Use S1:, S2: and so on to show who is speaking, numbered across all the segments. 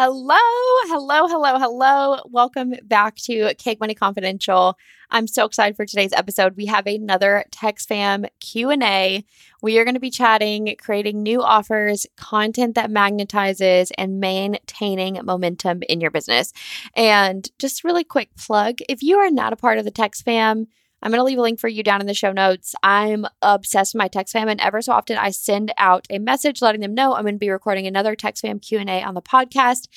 S1: Hello, hello, hello, hello. Welcome back to Cake Money Confidential. I'm so excited for today's episode. We have another TextFam Q&A. We are going to be chatting, creating new offers, content that magnetizes and maintaining momentum in your business. And just really quick plug, if you are not a part of the TextFam, I'm going to leave a link for you down in the show notes. I'm obsessed with my text fam, and ever so often I send out a message letting them know I'm going to be recording another text fam Q&A on the podcast.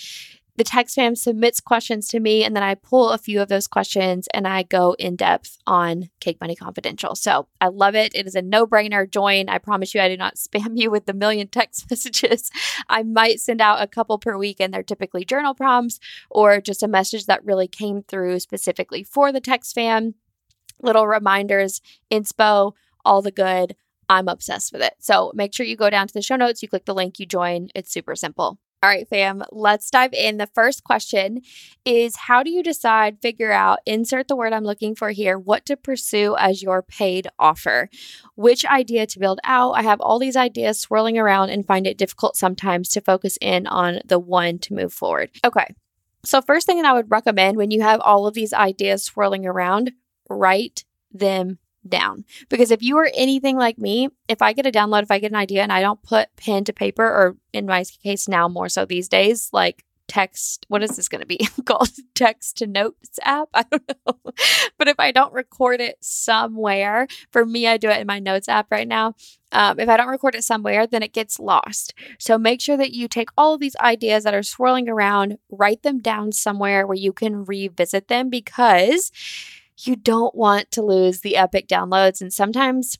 S1: The text fam submits questions to me, and then I pull a few of those questions and I go in depth on Cake Money Confidential. So I love it. It is a no brainer. Join. I promise you, I do not spam you with the million text messages. I might send out a couple per week, and they're typically journal prompts or just a message that really came through specifically for the text fam little reminders, inspo, all the good. I'm obsessed with it. So make sure you go down to the show notes, you click the link, you join. It's super simple. All right, fam, let's dive in. The first question is How do you decide, figure out, insert the word I'm looking for here, what to pursue as your paid offer? Which idea to build out? I have all these ideas swirling around and find it difficult sometimes to focus in on the one to move forward. Okay, so, first thing that I would recommend when you have all of these ideas swirling around, write them down. Because if you are anything like me, if I get a download, if I get an idea and I don't put pen to paper, or in my case now more so these days, like text, what is this going to be called? Text to notes app? I don't know. but if I don't record it somewhere, for me, I do it in my notes app right now. Um, if I don't record it somewhere, then it gets lost. So make sure that you take all of these ideas that are swirling around, write them down somewhere where you can revisit them because you don't want to lose the epic downloads. And sometimes,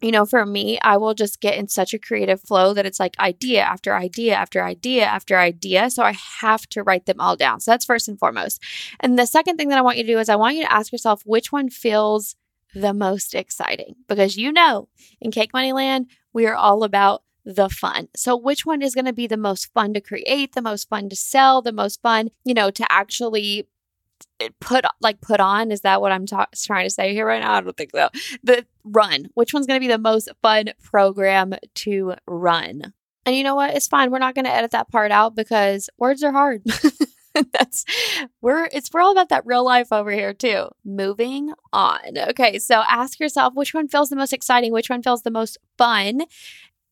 S1: you know, for me, I will just get in such a creative flow that it's like idea after idea after idea after idea. So I have to write them all down. So that's first and foremost. And the second thing that I want you to do is I want you to ask yourself which one feels the most exciting because you know in Cake Money Land, we are all about the fun. So, which one is going to be the most fun to create, the most fun to sell, the most fun, you know, to actually put like put on? Is that what i'm ta- trying to say here right now? I don't think so. The run which one's going to be the most fun program to run? And you know what? It's fine. We're not going to edit that part out because words are hard. That's we're it's we're all about that real life over here too. Moving on. Okay so ask yourself which one feels the most exciting? Which one feels the most fun?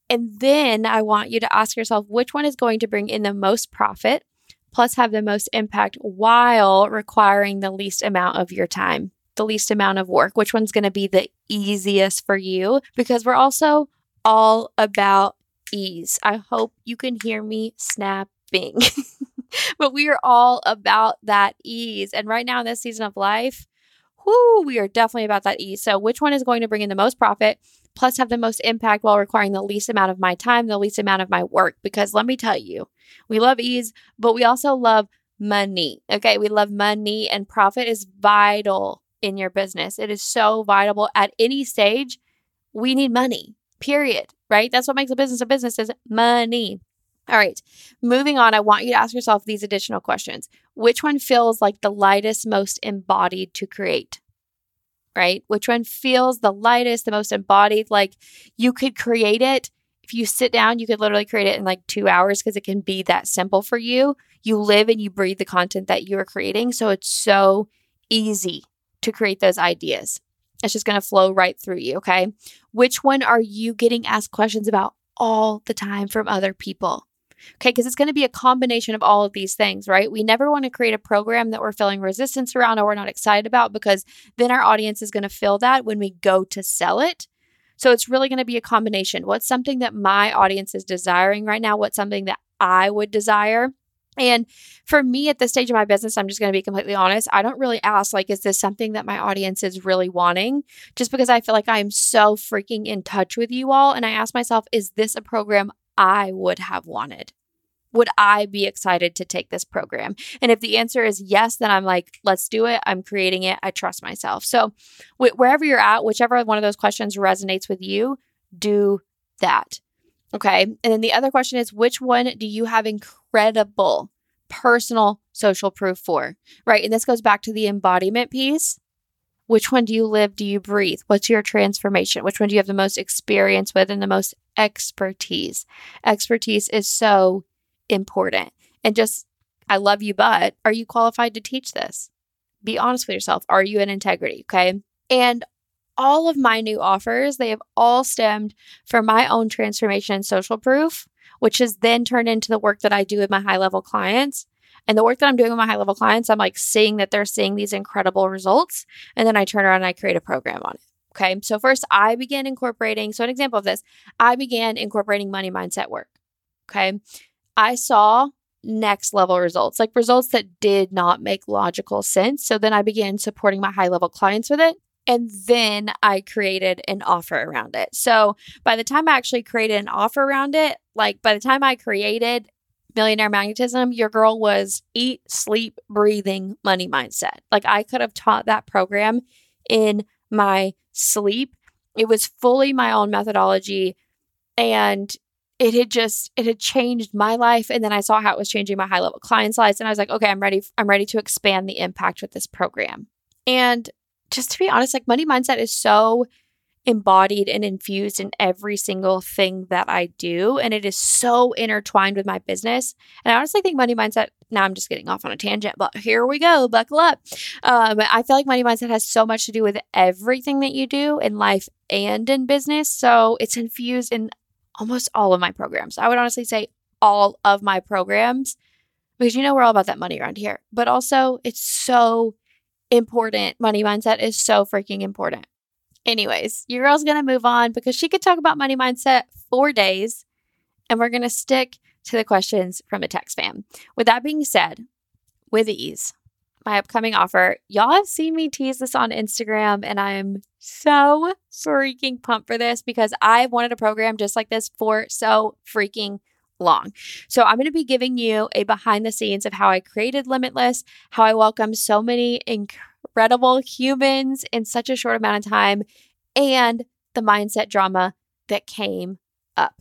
S1: And then i want you to ask yourself which one is going to bring in the most profit plus have the most impact while requiring the least amount of your time, the least amount of work? Which one's going to be the easiest for you? Because we're also all about ease. I hope you can hear me snapping. but we are all about that ease. And right now in this season of life, whoo, we are definitely about that ease. So, which one is going to bring in the most profit, plus have the most impact while requiring the least amount of my time, the least amount of my work? Because let me tell you, we love ease, but we also love money. Okay, we love money, and profit is vital in your business. It is so vital at any stage. We need money, period. Right? That's what makes a business a business is money. All right, moving on, I want you to ask yourself these additional questions. Which one feels like the lightest, most embodied to create? Right? Which one feels the lightest, the most embodied? Like you could create it. If you sit down, you could literally create it in like two hours because it can be that simple for you. You live and you breathe the content that you're creating. So it's so easy to create those ideas. It's just going to flow right through you. Okay. Which one are you getting asked questions about all the time from other people? Okay, because it's going to be a combination of all of these things, right? We never want to create a program that we're feeling resistance around or we're not excited about because then our audience is going to feel that when we go to sell it. So it's really going to be a combination. What's something that my audience is desiring right now? What's something that I would desire? And for me at this stage of my business, I'm just going to be completely honest. I don't really ask, like, is this something that my audience is really wanting? Just because I feel like I'm so freaking in touch with you all. And I ask myself, is this a program I would have wanted? Would I be excited to take this program? And if the answer is yes, then I'm like, let's do it. I'm creating it. I trust myself. So, wh- wherever you're at, whichever one of those questions resonates with you, do that. Okay. And then the other question is which one do you have incredible personal social proof for? Right. And this goes back to the embodiment piece. Which one do you live? Do you breathe? What's your transformation? Which one do you have the most experience with and the most expertise? Expertise is so important. And just, I love you, but are you qualified to teach this? Be honest with yourself. Are you in integrity? Okay. And all of my new offers, they have all stemmed from my own transformation and social proof, which has then turned into the work that I do with my high level clients. And the work that I'm doing with my high level clients, I'm like seeing that they're seeing these incredible results. And then I turn around and I create a program on it. Okay. So first I began incorporating, so an example of this, I began incorporating money mindset work. Okay. I saw next level results, like results that did not make logical sense. So then I began supporting my high level clients with it. And then I created an offer around it. So by the time I actually created an offer around it, like by the time I created Millionaire Magnetism, your girl was eat, sleep, breathing, money mindset. Like I could have taught that program in my sleep. It was fully my own methodology. And it had just it had changed my life and then i saw how it was changing my high level clients lives and i was like okay i'm ready i'm ready to expand the impact with this program and just to be honest like money mindset is so embodied and infused in every single thing that i do and it is so intertwined with my business and i honestly think money mindset now i'm just getting off on a tangent but here we go buckle up um, i feel like money mindset has so much to do with everything that you do in life and in business so it's infused in almost all of my programs. I would honestly say all of my programs because you know we're all about that money around here. But also, it's so important. Money mindset is so freaking important. Anyways, your girl's going to move on because she could talk about money mindset for days and we're going to stick to the questions from the text fam. With that being said, with ease, my upcoming offer. Y'all have seen me tease this on Instagram, and I'm so freaking pumped for this because I've wanted a program just like this for so freaking long. So, I'm going to be giving you a behind the scenes of how I created Limitless, how I welcome so many incredible humans in such a short amount of time, and the mindset drama that came up.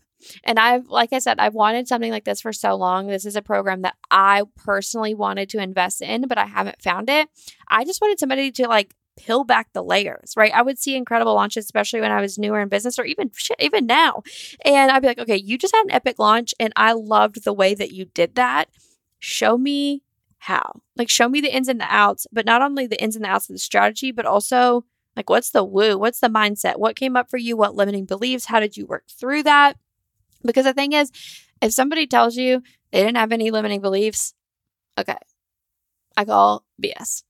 S1: And I've, like I said, I've wanted something like this for so long. This is a program that I personally wanted to invest in, but I haven't found it. I just wanted somebody to like peel back the layers, right? I would see incredible launches, especially when I was newer in business or even shit, even now. And I'd be like, okay, you just had an epic launch and I loved the way that you did that. Show me how. Like, show me the ins and the outs, but not only the ins and the outs of the strategy, but also like, what's the woo? What's the mindset? What came up for you? What limiting beliefs? How did you work through that? Because the thing is, if somebody tells you they didn't have any limiting beliefs, okay, I call BS.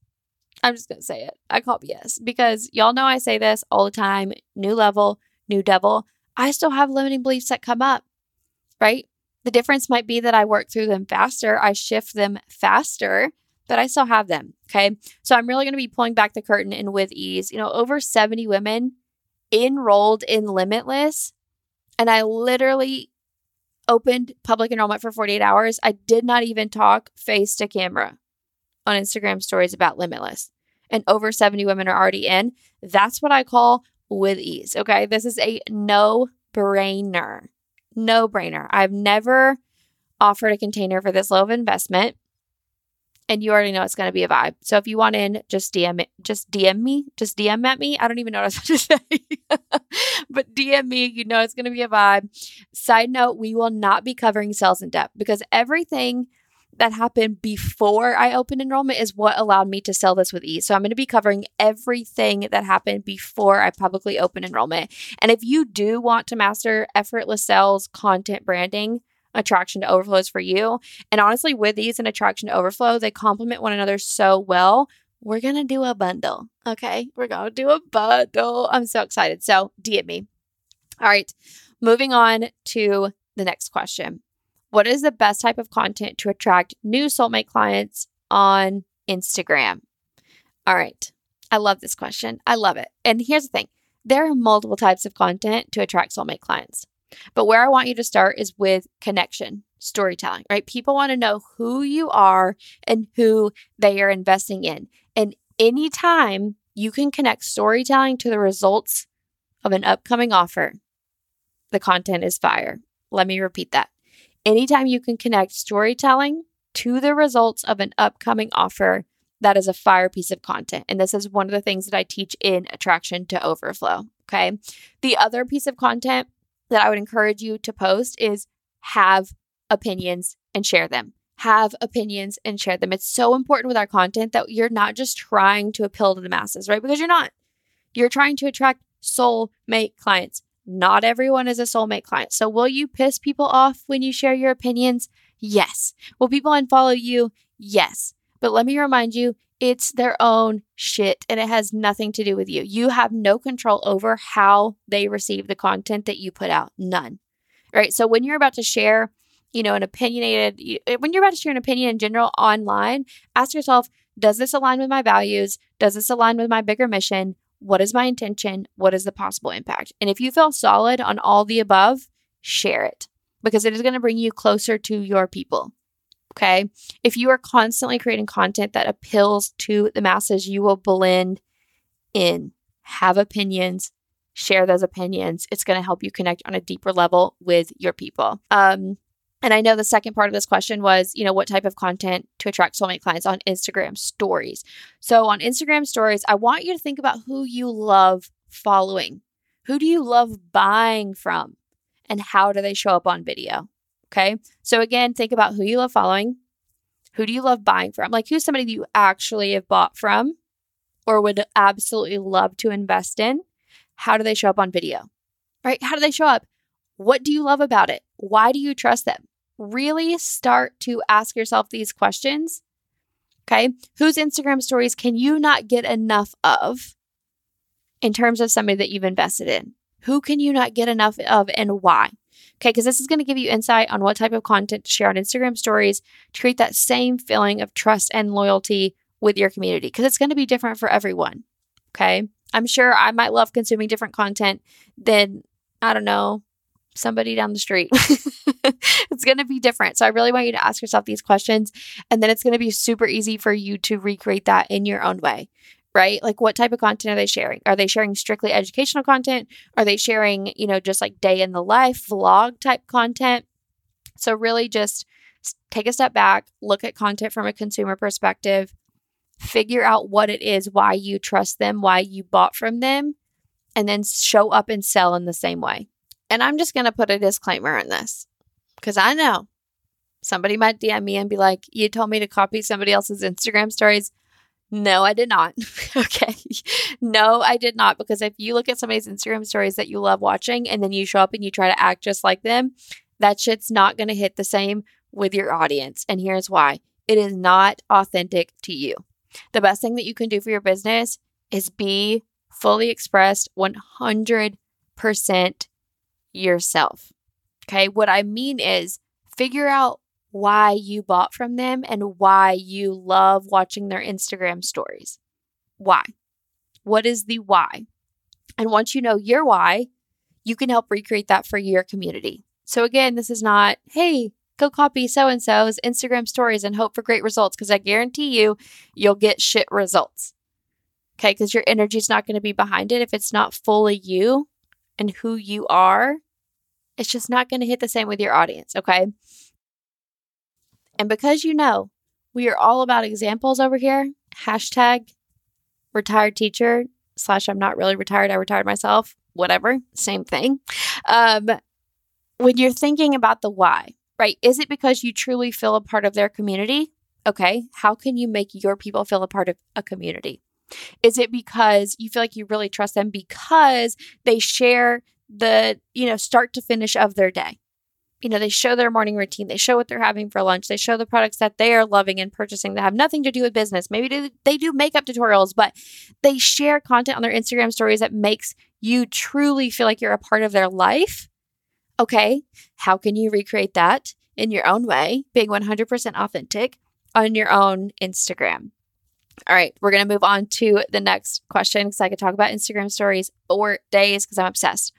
S1: I'm just going to say it. I call BS because y'all know I say this all the time new level, new devil. I still have limiting beliefs that come up, right? The difference might be that I work through them faster, I shift them faster, but I still have them. Okay. So I'm really going to be pulling back the curtain and with ease. You know, over 70 women enrolled in Limitless and I literally opened public enrollment for 48 hours. I did not even talk face to camera on Instagram stories about Limitless. And over 70 women are already in. That's what I call with ease. Okay. This is a no brainer. No brainer. I've never offered a container for this low of investment and you already know it's going to be a vibe. So if you want in, just DM it, just DM me, just DM at me. I don't even know what I was to say, but DM me. You know it's going to be a vibe. Side note: We will not be covering sales in depth because everything that happened before I opened enrollment is what allowed me to sell this with ease. So I'm going to be covering everything that happened before I publicly open enrollment. And if you do want to master effortless sales, content branding, attraction to overflows for you. And honestly, with these and attraction to overflow, they complement one another so well. We're going to do a bundle. Okay. We're going to do a bundle. I'm so excited. So DM me. All right. Moving on to the next question. What is the best type of content to attract new soulmate clients on Instagram? All right. I love this question. I love it. And here's the thing there are multiple types of content to attract soulmate clients. But where I want you to start is with connection, storytelling, right? People want to know who you are and who they are investing in. And anytime you can connect storytelling to the results of an upcoming offer, the content is fire. Let me repeat that. Anytime you can connect storytelling to the results of an upcoming offer, that is a fire piece of content. And this is one of the things that I teach in Attraction to Overflow. Okay. The other piece of content that I would encourage you to post is have opinions and share them. Have opinions and share them. It's so important with our content that you're not just trying to appeal to the masses, right? Because you're not. You're trying to attract soulmate clients. Not everyone is a soulmate client. So, will you piss people off when you share your opinions? Yes. Will people unfollow you? Yes. But let me remind you, it's their own shit and it has nothing to do with you. You have no control over how they receive the content that you put out. None. Right. So when you're about to share, you know, an opinionated, eh, when you're about to share an opinion in general online, ask yourself, does this align with my values? Does this align with my bigger mission? What is my intention? What is the possible impact? And if you feel solid on all the above, share it because it is going to bring you closer to your people. Okay. If you are constantly creating content that appeals to the masses, you will blend in, have opinions, share those opinions. It's going to help you connect on a deeper level with your people. Um, and I know the second part of this question was, you know, what type of content to attract soulmate clients on Instagram stories. So on Instagram stories, I want you to think about who you love following. Who do you love buying from? And how do they show up on video? Okay. So again, think about who you love following. Who do you love buying from? Like who's somebody that you actually have bought from or would absolutely love to invest in? How do they show up on video? Right? How do they show up? What do you love about it? Why do you trust them? Really start to ask yourself these questions. Okay. Whose Instagram stories can you not get enough of in terms of somebody that you've invested in? Who can you not get enough of and why? Okay, because this is going to give you insight on what type of content to share on Instagram stories to create that same feeling of trust and loyalty with your community because it's going to be different for everyone. Okay, I'm sure I might love consuming different content than, I don't know, somebody down the street. it's going to be different. So I really want you to ask yourself these questions. And then it's going to be super easy for you to recreate that in your own way right? Like what type of content are they sharing? Are they sharing strictly educational content? Are they sharing, you know, just like day in the life, vlog type content? So really just take a step back, look at content from a consumer perspective, figure out what it is, why you trust them, why you bought from them, and then show up and sell in the same way. And I'm just going to put a disclaimer in this because I know somebody might DM me and be like, You told me to copy somebody else's Instagram stories. No, I did not. okay. No, I did not. Because if you look at somebody's Instagram stories that you love watching and then you show up and you try to act just like them, that shit's not going to hit the same with your audience. And here's why it is not authentic to you. The best thing that you can do for your business is be fully expressed 100% yourself. Okay. What I mean is figure out why you bought from them and why you love watching their Instagram stories. Why? What is the why? And once you know your why, you can help recreate that for your community. So, again, this is not, hey, go copy so and so's Instagram stories and hope for great results because I guarantee you, you'll get shit results. Okay, because your energy is not going to be behind it if it's not fully you and who you are. It's just not going to hit the same with your audience. Okay. And because you know we are all about examples over here, hashtag retired teacher slash I'm not really retired, I retired myself, whatever, same thing. Um, when you're thinking about the why, right? Is it because you truly feel a part of their community? Okay. How can you make your people feel a part of a community? Is it because you feel like you really trust them because they share the, you know, start to finish of their day? you know, they show their morning routine, they show what they're having for lunch, they show the products that they are loving and purchasing that have nothing to do with business. Maybe they do makeup tutorials, but they share content on their Instagram stories that makes you truly feel like you're a part of their life. Okay, how can you recreate that in your own way, being 100% authentic on your own Instagram. All right, we're going to move on to the next question because I could talk about Instagram stories for days because I'm obsessed.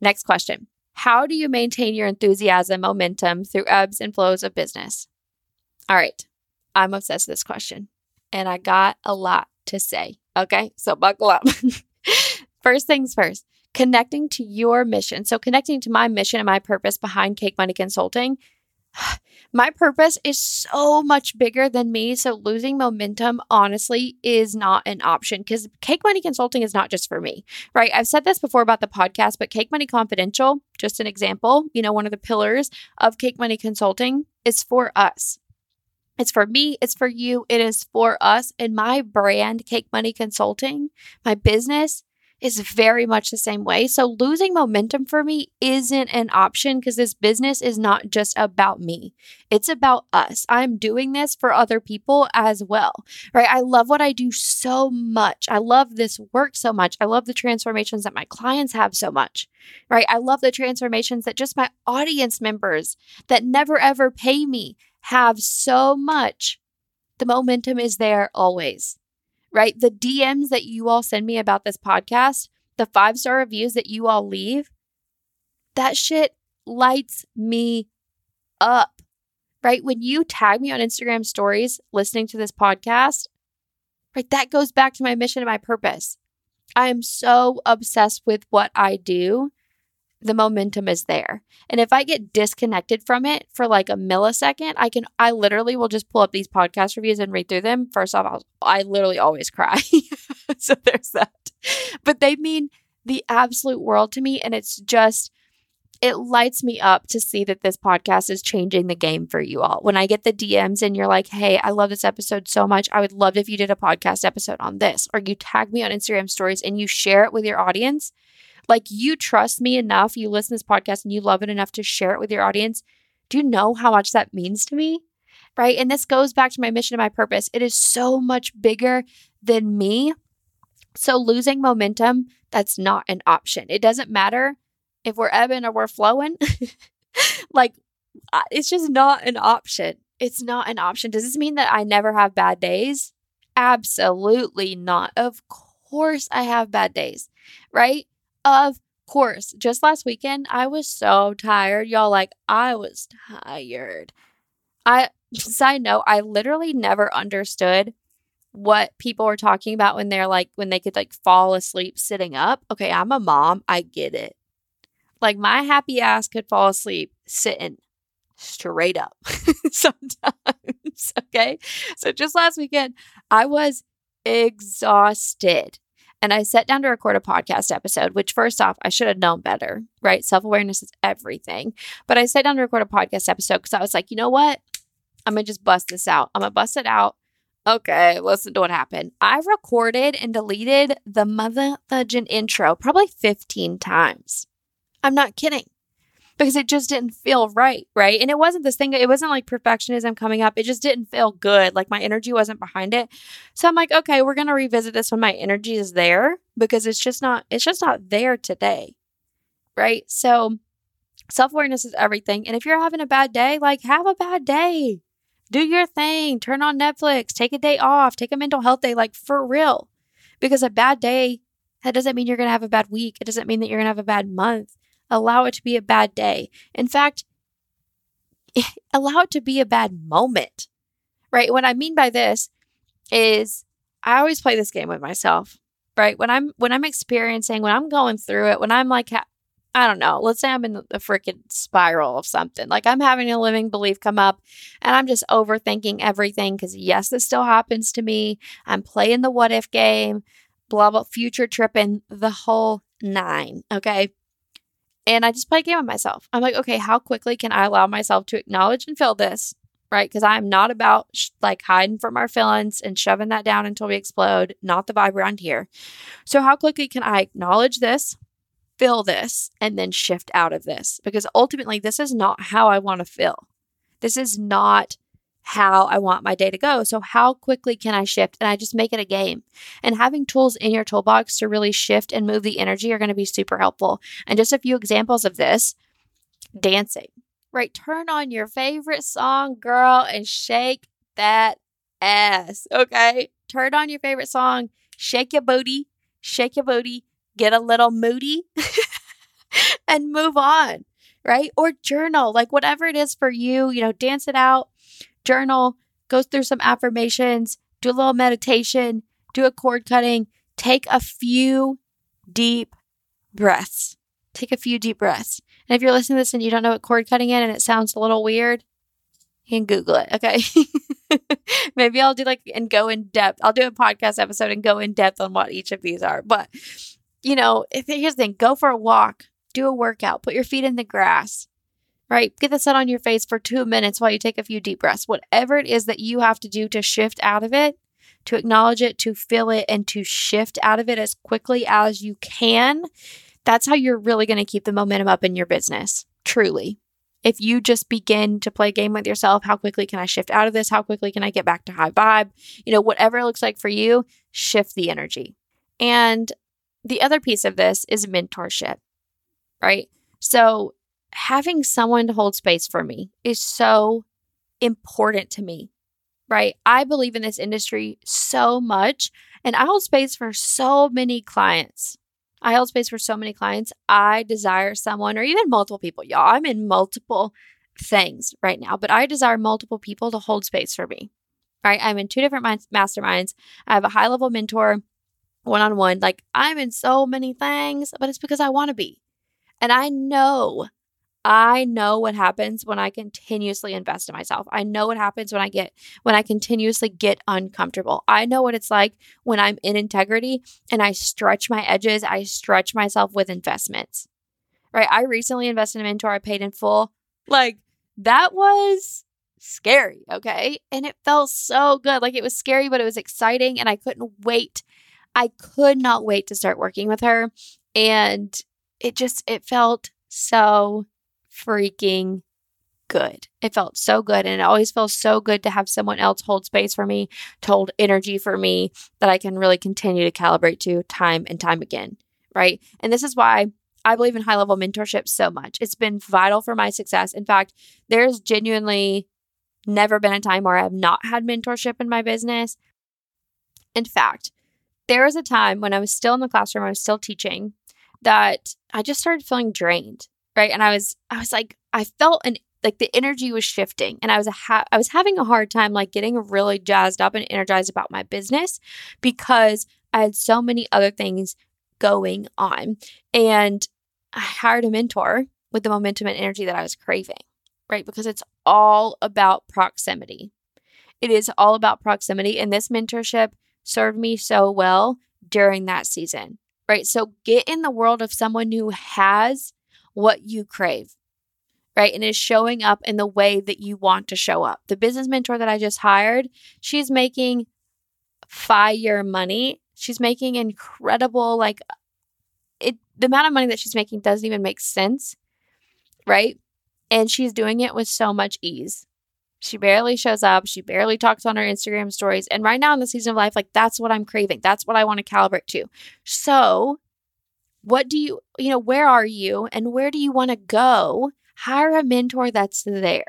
S1: Next question How do you maintain your enthusiasm, momentum through ebbs and flows of business? All right, I'm obsessed with this question and I got a lot to say. Okay, so buckle up. first things first, connecting to your mission. So, connecting to my mission and my purpose behind Cake Money Consulting my purpose is so much bigger than me. So losing momentum, honestly, is not an option because Cake Money Consulting is not just for me, right? I've said this before about the podcast, but Cake Money Confidential, just an example, you know, one of the pillars of Cake Money Consulting is for us. It's for me, it's for you, it is for us. And my brand, Cake Money Consulting, my business is very much the same way. So losing momentum for me isn't an option because this business is not just about me. It's about us. I'm doing this for other people as well. Right? I love what I do so much. I love this work so much. I love the transformations that my clients have so much. Right? I love the transformations that just my audience members that never ever pay me have so much. The momentum is there always right? The DMs that you all send me about this podcast, the five star reviews that you all leave, that shit lights me up, right? When you tag me on Instagram stories listening to this podcast, right, that goes back to my mission and my purpose. I am so obsessed with what I do the momentum is there. And if I get disconnected from it for like a millisecond, I can, I literally will just pull up these podcast reviews and read through them. First off, I'll, I literally always cry. so there's that. But they mean the absolute world to me. And it's just, it lights me up to see that this podcast is changing the game for you all. When I get the DMs and you're like, hey, I love this episode so much. I would love if you did a podcast episode on this, or you tag me on Instagram stories and you share it with your audience like you trust me enough, you listen to this podcast and you love it enough to share it with your audience. Do you know how much that means to me? Right. And this goes back to my mission and my purpose. It is so much bigger than me. So losing momentum, that's not an option. It doesn't matter if we're ebbing or we're flowing. like it's just not an option. It's not an option. Does this mean that I never have bad days? Absolutely not. Of course I have bad days, right? Of course, just last weekend, I was so tired. Y'all, like, I was tired. I, side note, I literally never understood what people were talking about when they're like, when they could like fall asleep sitting up. Okay, I'm a mom. I get it. Like, my happy ass could fall asleep sitting straight up sometimes. Okay. So just last weekend, I was exhausted. And I sat down to record a podcast episode, which, first off, I should have known better, right? Self awareness is everything. But I sat down to record a podcast episode because I was like, you know what? I'm going to just bust this out. I'm going to bust it out. Okay, listen to what happened. I recorded and deleted the mother virgin intro probably 15 times. I'm not kidding because it just didn't feel right, right? And it wasn't this thing, it wasn't like perfectionism coming up. It just didn't feel good. Like my energy wasn't behind it. So I'm like, okay, we're going to revisit this when my energy is there because it's just not it's just not there today. Right? So self-awareness is everything. And if you're having a bad day, like have a bad day. Do your thing. Turn on Netflix. Take a day off. Take a mental health day like for real. Because a bad day that doesn't mean you're going to have a bad week. It doesn't mean that you're going to have a bad month allow it to be a bad day. In fact, allow it to be a bad moment, right? What I mean by this is I always play this game with myself, right? When I'm when I'm experiencing, when I'm going through it, when I'm like I don't know, let's say I'm in a freaking spiral of something. Like I'm having a limiting belief come up and I'm just overthinking everything because yes, this still happens to me. I'm playing the what if game, blah blah future tripping the whole nine. Okay. And I just play a game with myself. I'm like, okay, how quickly can I allow myself to acknowledge and feel this? Right. Because I'm not about sh- like hiding from our feelings and shoving that down until we explode. Not the vibe around here. So, how quickly can I acknowledge this, feel this, and then shift out of this? Because ultimately, this is not how I want to feel. This is not how I want my day to go. So, how quickly can I shift? And I just make it a game. And having tools in your toolbox to really shift and move the energy are going to be super helpful. And just a few examples of this dancing. right? Turn on your favorite song, girl, and shake that ass, okay? Turn on your favorite song, shake your booty, shake your booty, get a little moody, and move on, right? Or journal, like whatever it is for you, you know, dance it out, journal, go through some affirmations, do a little meditation, do a cord cutting, take a few deep breaths. Take a few deep breaths. And if you're listening to this and you don't know what cord cutting is and it sounds a little weird, you can Google it. Okay. Maybe I'll do like and go in depth. I'll do a podcast episode and go in depth on what each of these are. But, you know, if, here's the thing go for a walk, do a workout, put your feet in the grass, right? Get the sun on your face for two minutes while you take a few deep breaths. Whatever it is that you have to do to shift out of it, to acknowledge it, to feel it, and to shift out of it as quickly as you can, that's how you're really going to keep the momentum up in your business. Truly. If you just begin to play a game with yourself, how quickly can I shift out of this? How quickly can I get back to high vibe? You know, whatever it looks like for you, shift the energy. And the other piece of this is mentorship, right? So, having someone to hold space for me is so important to me, right? I believe in this industry so much, and I hold space for so many clients. I hold space for so many clients. I desire someone or even multiple people. Y'all, I'm in multiple things right now, but I desire multiple people to hold space for me. Right? I'm in two different masterminds. I have a high level mentor one on one. Like I'm in so many things, but it's because I want to be. And I know I know what happens when I continuously invest in myself. I know what happens when I get when I continuously get uncomfortable. I know what it's like when I'm in integrity and I stretch my edges, I stretch myself with investments. Right? I recently invested in a mentor I paid in full. Like that was scary, okay? And it felt so good. Like it was scary, but it was exciting and I couldn't wait. I could not wait to start working with her and it just it felt so freaking good. It felt so good. And it always feels so good to have someone else hold space for me, to hold energy for me that I can really continue to calibrate to time and time again. Right. And this is why I believe in high level mentorship so much. It's been vital for my success. In fact, there's genuinely never been a time where I have not had mentorship in my business. In fact, there was a time when I was still in the classroom, I was still teaching, that I just started feeling drained right? And I was I was like I felt an like the energy was shifting and I was a ha- I was having a hard time like getting really jazzed up and energized about my business because I had so many other things going on. And I hired a mentor with the momentum and energy that I was craving, right? Because it's all about proximity. It is all about proximity. And this mentorship served me so well during that season, right? So get in the world of someone who has what you crave, right? And is showing up in the way that you want to show up. The business mentor that I just hired, she's making fire money. She's making incredible, like, it, the amount of money that she's making doesn't even make sense, right? And she's doing it with so much ease. She barely shows up. She barely talks on her Instagram stories. And right now in the season of life, like that's what I'm craving. That's what I want to calibrate to. So what do you, you know, where are you and where do you want to go? Hire a mentor that's there.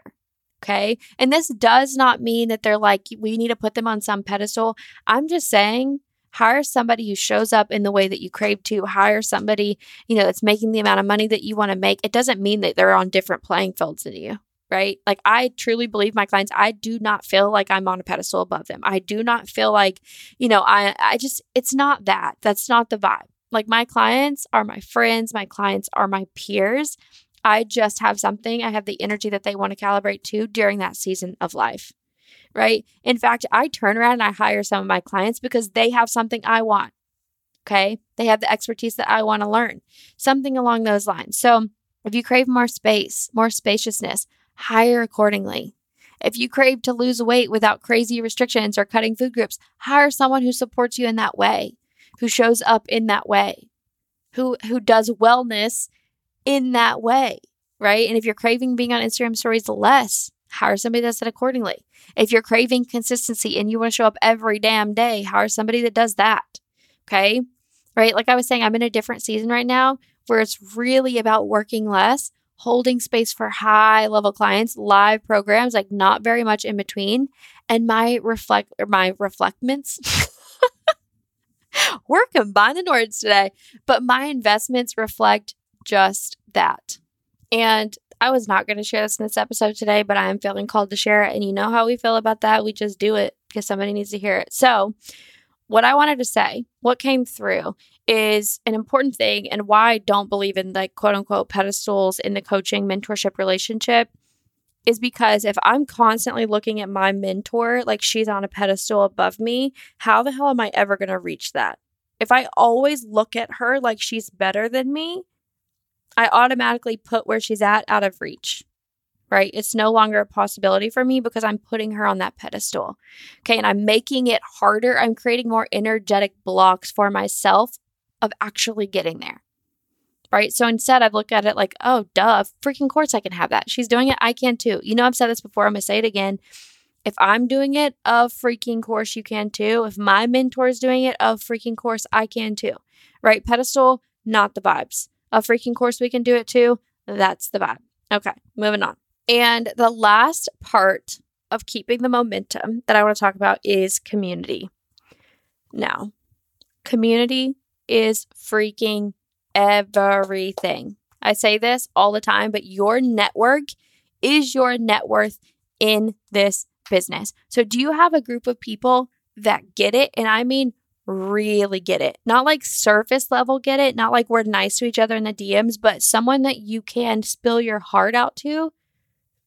S1: Okay. And this does not mean that they're like, we need to put them on some pedestal. I'm just saying, hire somebody who shows up in the way that you crave to. Hire somebody, you know, that's making the amount of money that you want to make. It doesn't mean that they're on different playing fields than you right? Like I truly believe my clients, I do not feel like I'm on a pedestal above them. I do not feel like, you know, I I just it's not that. That's not the vibe. Like my clients are my friends, my clients are my peers. I just have something, I have the energy that they want to calibrate to during that season of life. Right. In fact, I turn around and I hire some of my clients because they have something I want. Okay. They have the expertise that I want to learn, something along those lines. So if you crave more space, more spaciousness, hire accordingly. If you crave to lose weight without crazy restrictions or cutting food groups, hire someone who supports you in that way who shows up in that way, who who does wellness in that way, right? And if you're craving being on Instagram stories less, hire somebody that does it accordingly. If you're craving consistency and you want to show up every damn day, hire somebody that does that. Okay? Right? Like I was saying, I'm in a different season right now where it's really about working less, holding space for high level clients, live programs, like not very much in between. And my reflect or my reflectments. We're combining words today, but my investments reflect just that. And I was not going to share this in this episode today, but I am feeling called to share it. And you know how we feel about that. We just do it because somebody needs to hear it. So, what I wanted to say, what came through is an important thing and why I don't believe in like quote unquote pedestals in the coaching mentorship relationship is because if I'm constantly looking at my mentor like she's on a pedestal above me, how the hell am I ever going to reach that? If I always look at her like she's better than me, I automatically put where she's at out of reach right? It's no longer a possibility for me because I'm putting her on that pedestal. Okay. And I'm making it harder. I'm creating more energetic blocks for myself of actually getting there. Right. So instead, I've looked at it like, oh, duh, freaking course I can have that. She's doing it. I can too. You know, I've said this before. I'm going to say it again. If I'm doing it, of freaking course you can too. If my mentor is doing it, of freaking course I can too. Right. Pedestal, not the vibes. A freaking course we can do it too. That's the vibe. Okay. Moving on. And the last part of keeping the momentum that I want to talk about is community. Now, community is freaking everything. I say this all the time, but your network is your net worth in this business. So, do you have a group of people that get it? And I mean, really get it. Not like surface level get it, not like we're nice to each other in the DMs, but someone that you can spill your heart out to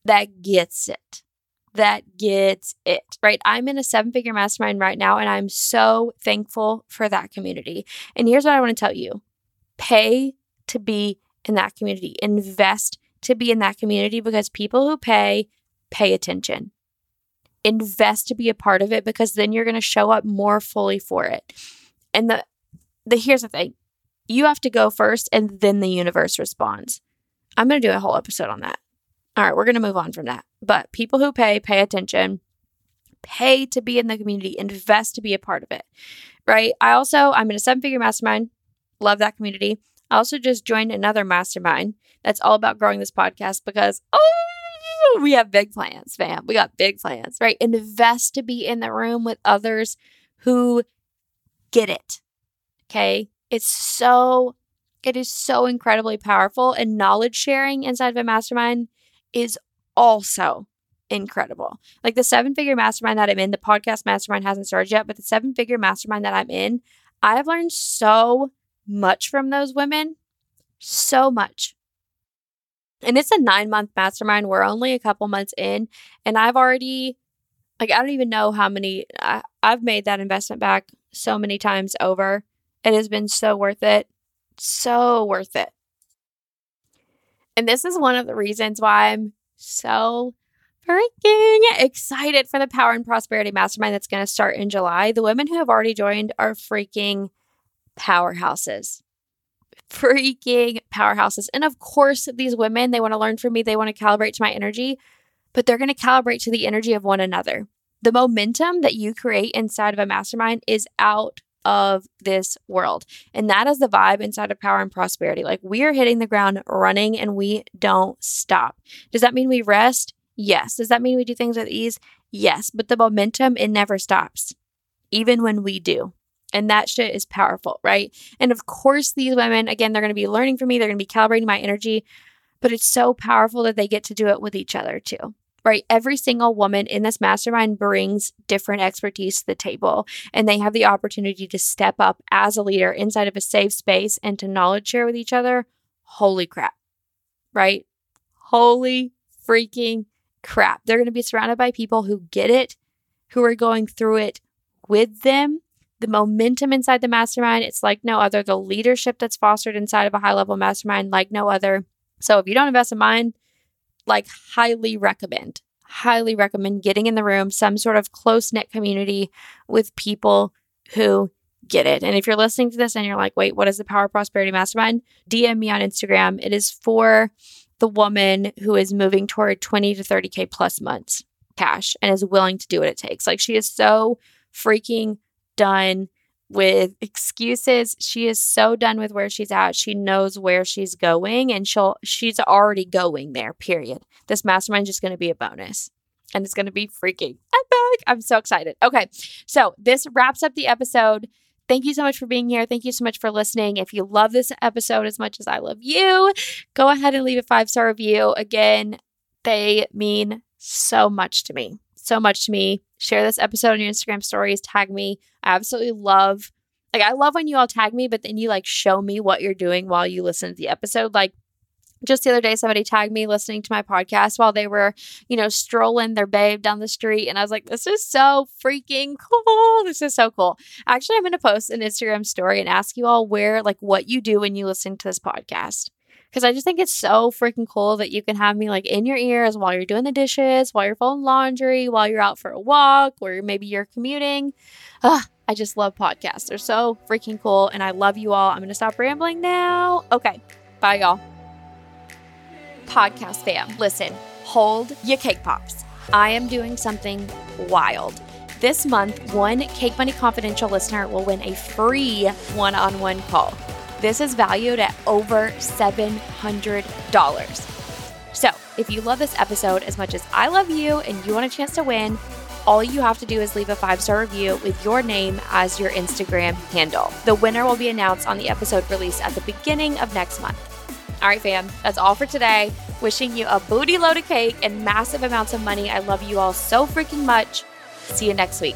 S1: that gets it. That gets it, right? I'm in a seven figure mastermind right now, and I'm so thankful for that community. And here's what I want to tell you pay to be in that community, invest to be in that community because people who pay, pay attention. Invest to be a part of it because then you're going to show up more fully for it. And the, the here's the thing you have to go first and then the universe responds. I'm going to do a whole episode on that. All right, we're going to move on from that. But people who pay, pay attention, pay to be in the community, invest to be a part of it, right? I also, I'm in a seven figure mastermind, love that community. I also just joined another mastermind that's all about growing this podcast because, oh, we have big plans, fam. We got big plans, right? Invest to be in the room with others who get it. Okay. It's so, it is so incredibly powerful. And knowledge sharing inside of a mastermind is also incredible. Like the seven figure mastermind that I'm in, the podcast mastermind hasn't started yet, but the seven figure mastermind that I'm in, I've learned so much from those women. So much. And it's a nine month mastermind. We're only a couple months in, and I've already, like, I don't even know how many, I, I've made that investment back so many times over. It has been so worth it. So worth it. And this is one of the reasons why I'm so freaking excited for the Power and Prosperity Mastermind that's going to start in July. The women who have already joined are freaking powerhouses. Freaking powerhouses. And of course, these women, they want to learn from me, they want to calibrate to my energy, but they're going to calibrate to the energy of one another. The momentum that you create inside of a mastermind is out of this world. And that is the vibe inside of power and prosperity. Like we are hitting the ground running and we don't stop. Does that mean we rest? Yes. Does that mean we do things with ease? Yes. But the momentum, it never stops, even when we do. And that shit is powerful, right? And of course, these women, again, they're going to be learning from me, they're going to be calibrating my energy, but it's so powerful that they get to do it with each other too right? Every single woman in this mastermind brings different expertise to the table, and they have the opportunity to step up as a leader inside of a safe space and to knowledge share with each other. Holy crap, right? Holy freaking crap. They're going to be surrounded by people who get it, who are going through it with them. The momentum inside the mastermind, it's like no other. The leadership that's fostered inside of a high level mastermind, like no other. So if you don't invest in mine, like highly recommend, highly recommend getting in the room, some sort of close knit community with people who get it. And if you're listening to this and you're like, wait, what is the Power Prosperity Mastermind? DM me on Instagram. It is for the woman who is moving toward 20 to 30K plus months cash and is willing to do what it takes. Like she is so freaking done with excuses. She is so done with where she's at. She knows where she's going and she'll she's already going there. Period. This mastermind is just going to be a bonus. And it's going to be freaking epic. I'm so excited. Okay. So, this wraps up the episode. Thank you so much for being here. Thank you so much for listening. If you love this episode as much as I love you, go ahead and leave a five star review. Again, they mean so much to me. So much to me. Share this episode on your Instagram stories. Tag me. I absolutely love, like, I love when you all tag me, but then you like show me what you're doing while you listen to the episode. Like, just the other day somebody tagged me listening to my podcast while they were you know strolling their babe down the street and i was like this is so freaking cool this is so cool actually i'm going to post an instagram story and ask you all where like what you do when you listen to this podcast because i just think it's so freaking cool that you can have me like in your ears while you're doing the dishes while you're folding laundry while you're out for a walk or maybe you're commuting Ugh, i just love podcasts they're so freaking cool and i love you all i'm to stop rambling now okay bye y'all podcast fam, listen, hold your cake pops. I am doing something wild. This month, one Cake Money Confidential listener will win a free one on one call. This is valued at over $700. So, if you love this episode as much as I love you and you want a chance to win, all you have to do is leave a five star review with your name as your Instagram handle. The winner will be announced on the episode release at the beginning of next month. All right, fam, that's all for today. Wishing you a booty load of cake and massive amounts of money. I love you all so freaking much. See you next week.